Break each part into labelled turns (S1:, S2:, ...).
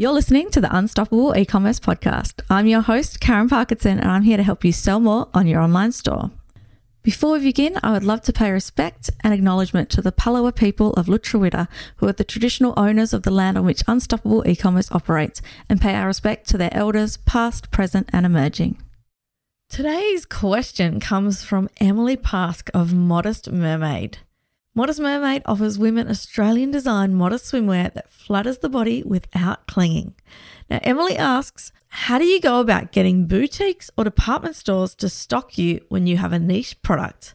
S1: You're listening to the Unstoppable E-commerce podcast. I'm your host, Karen Parkinson, and I'm here to help you sell more on your online store. Before we begin, I would love to pay respect and acknowledgement to the Palawa people of Lutruwita, who are the traditional owners of the land on which Unstoppable E-commerce operates, and pay our respect to their elders, past, present, and emerging. Today's question comes from Emily Pask of Modest Mermaid. Modest Mermaid offers women Australian design modest swimwear that flutters the body without clinging. Now, Emily asks, how do you go about getting boutiques or department stores to stock you when you have a niche product,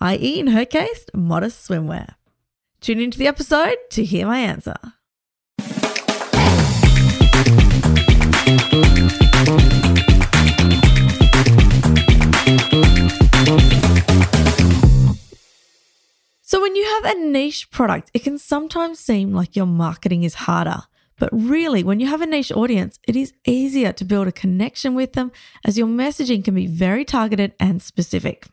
S1: i.e., in her case, modest swimwear? Tune into the episode to hear my answer. A niche product, it can sometimes seem like your marketing is harder. But really, when you have a niche audience, it is easier to build a connection with them as your messaging can be very targeted and specific.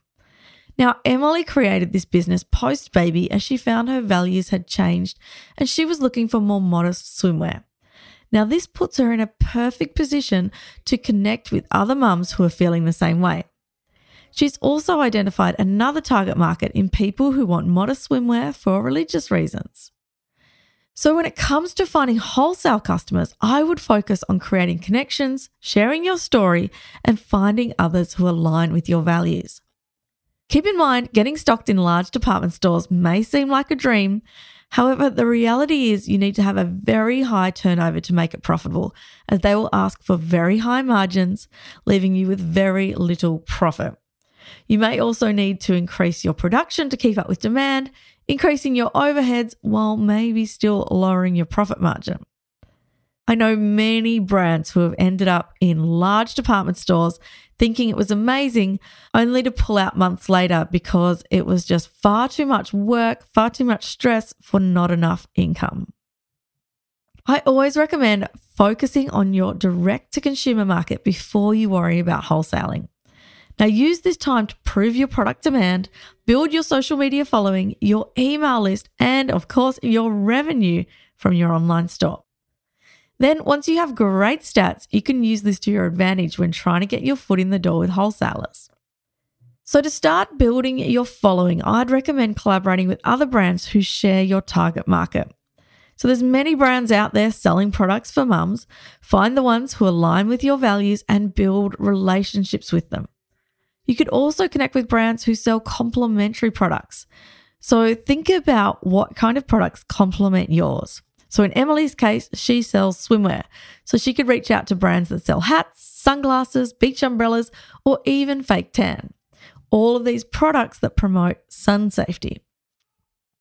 S1: Now, Emily created this business post baby as she found her values had changed and she was looking for more modest swimwear. Now, this puts her in a perfect position to connect with other mums who are feeling the same way. She's also identified another target market in people who want modest swimwear for religious reasons. So, when it comes to finding wholesale customers, I would focus on creating connections, sharing your story, and finding others who align with your values. Keep in mind, getting stocked in large department stores may seem like a dream. However, the reality is you need to have a very high turnover to make it profitable, as they will ask for very high margins, leaving you with very little profit. You may also need to increase your production to keep up with demand, increasing your overheads while maybe still lowering your profit margin. I know many brands who have ended up in large department stores thinking it was amazing, only to pull out months later because it was just far too much work, far too much stress for not enough income. I always recommend focusing on your direct to consumer market before you worry about wholesaling. Now, use this time to prove your product demand, build your social media following, your email list, and of course, your revenue from your online store. Then, once you have great stats, you can use this to your advantage when trying to get your foot in the door with wholesalers. So, to start building your following, I'd recommend collaborating with other brands who share your target market. So there's many brands out there selling products for mums. Find the ones who align with your values and build relationships with them. You could also connect with brands who sell complementary products. So think about what kind of products complement yours. So in Emily's case, she sells swimwear. So she could reach out to brands that sell hats, sunglasses, beach umbrellas, or even fake tan. All of these products that promote sun safety.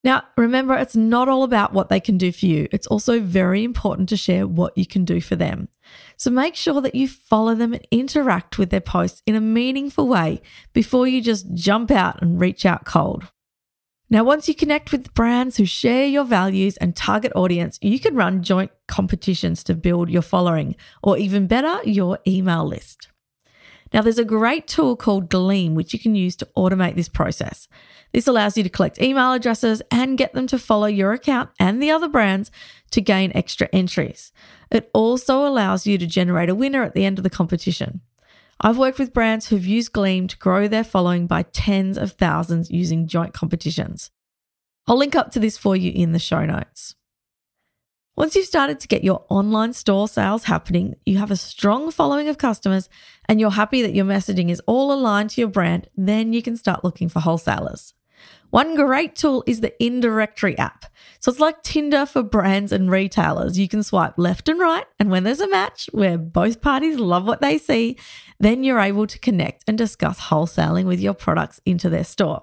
S1: Now, remember, it's not all about what they can do for you. It's also very important to share what you can do for them. So make sure that you follow them and interact with their posts in a meaningful way before you just jump out and reach out cold. Now, once you connect with brands who share your values and target audience, you can run joint competitions to build your following, or even better, your email list. Now, there's a great tool called Gleam, which you can use to automate this process. This allows you to collect email addresses and get them to follow your account and the other brands to gain extra entries. It also allows you to generate a winner at the end of the competition. I've worked with brands who've used Gleam to grow their following by tens of thousands using joint competitions. I'll link up to this for you in the show notes. Once you've started to get your online store sales happening, you have a strong following of customers, and you're happy that your messaging is all aligned to your brand, then you can start looking for wholesalers. One great tool is the Indirectory app. So it's like Tinder for brands and retailers. You can swipe left and right, and when there's a match where both parties love what they see, then you're able to connect and discuss wholesaling with your products into their store.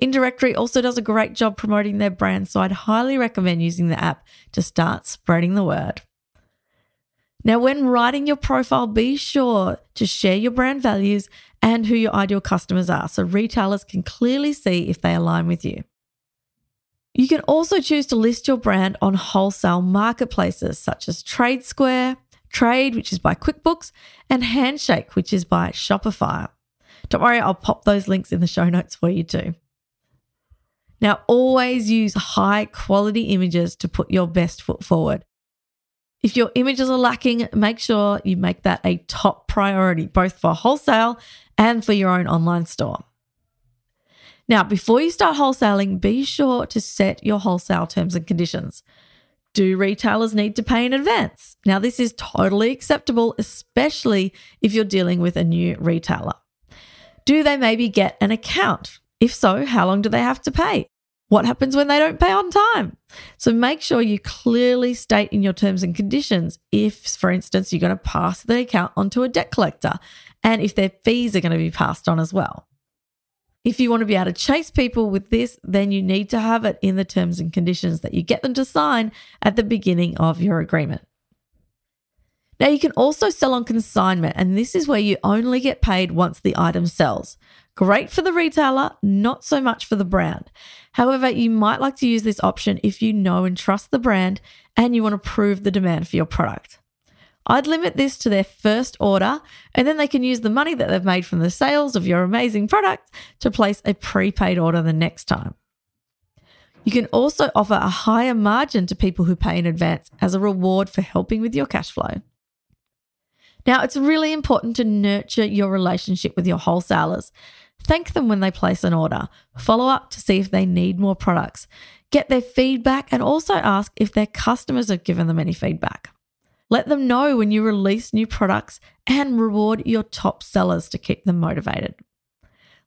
S1: Indirectory also does a great job promoting their brand, so I'd highly recommend using the app to start spreading the word. Now, when writing your profile, be sure to share your brand values and who your ideal customers are so retailers can clearly see if they align with you. You can also choose to list your brand on wholesale marketplaces such as Trade Square, Trade, which is by QuickBooks, and Handshake, which is by Shopify. Don't worry, I'll pop those links in the show notes for you too. Now, always use high quality images to put your best foot forward. If your images are lacking, make sure you make that a top priority, both for wholesale and for your own online store. Now, before you start wholesaling, be sure to set your wholesale terms and conditions. Do retailers need to pay in advance? Now, this is totally acceptable, especially if you're dealing with a new retailer. Do they maybe get an account? If so, how long do they have to pay? What happens when they don't pay on time? So make sure you clearly state in your terms and conditions if, for instance, you're going to pass the account onto a debt collector and if their fees are going to be passed on as well. If you want to be able to chase people with this, then you need to have it in the terms and conditions that you get them to sign at the beginning of your agreement. Now, you can also sell on consignment, and this is where you only get paid once the item sells. Great for the retailer, not so much for the brand. However, you might like to use this option if you know and trust the brand and you want to prove the demand for your product. I'd limit this to their first order, and then they can use the money that they've made from the sales of your amazing product to place a prepaid order the next time. You can also offer a higher margin to people who pay in advance as a reward for helping with your cash flow. Now, it's really important to nurture your relationship with your wholesalers. Thank them when they place an order, follow up to see if they need more products, get their feedback, and also ask if their customers have given them any feedback. Let them know when you release new products and reward your top sellers to keep them motivated.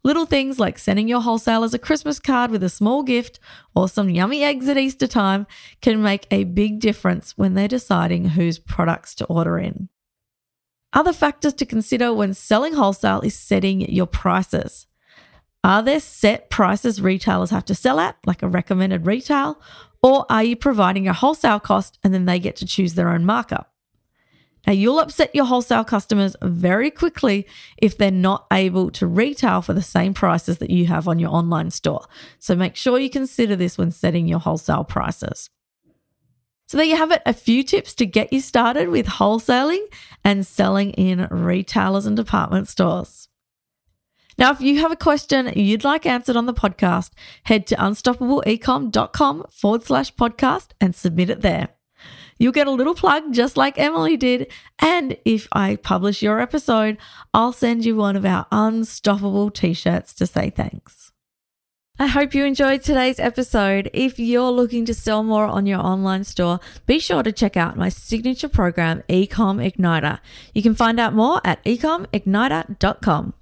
S1: Little things like sending your wholesalers a Christmas card with a small gift or some yummy eggs at Easter time can make a big difference when they're deciding whose products to order in. Other factors to consider when selling wholesale is setting your prices. Are there set prices retailers have to sell at, like a recommended retail, or are you providing a wholesale cost and then they get to choose their own markup? Now, you'll upset your wholesale customers very quickly if they're not able to retail for the same prices that you have on your online store. So make sure you consider this when setting your wholesale prices. So, there you have it a few tips to get you started with wholesaling and selling in retailers and department stores. Now, if you have a question you'd like answered on the podcast, head to unstoppableecom.com forward slash podcast and submit it there. You'll get a little plug just like Emily did. And if I publish your episode, I'll send you one of our unstoppable t shirts to say thanks. I hope you enjoyed today's episode. If you're looking to sell more on your online store, be sure to check out my signature program, Ecom Igniter. You can find out more at ecomigniter.com.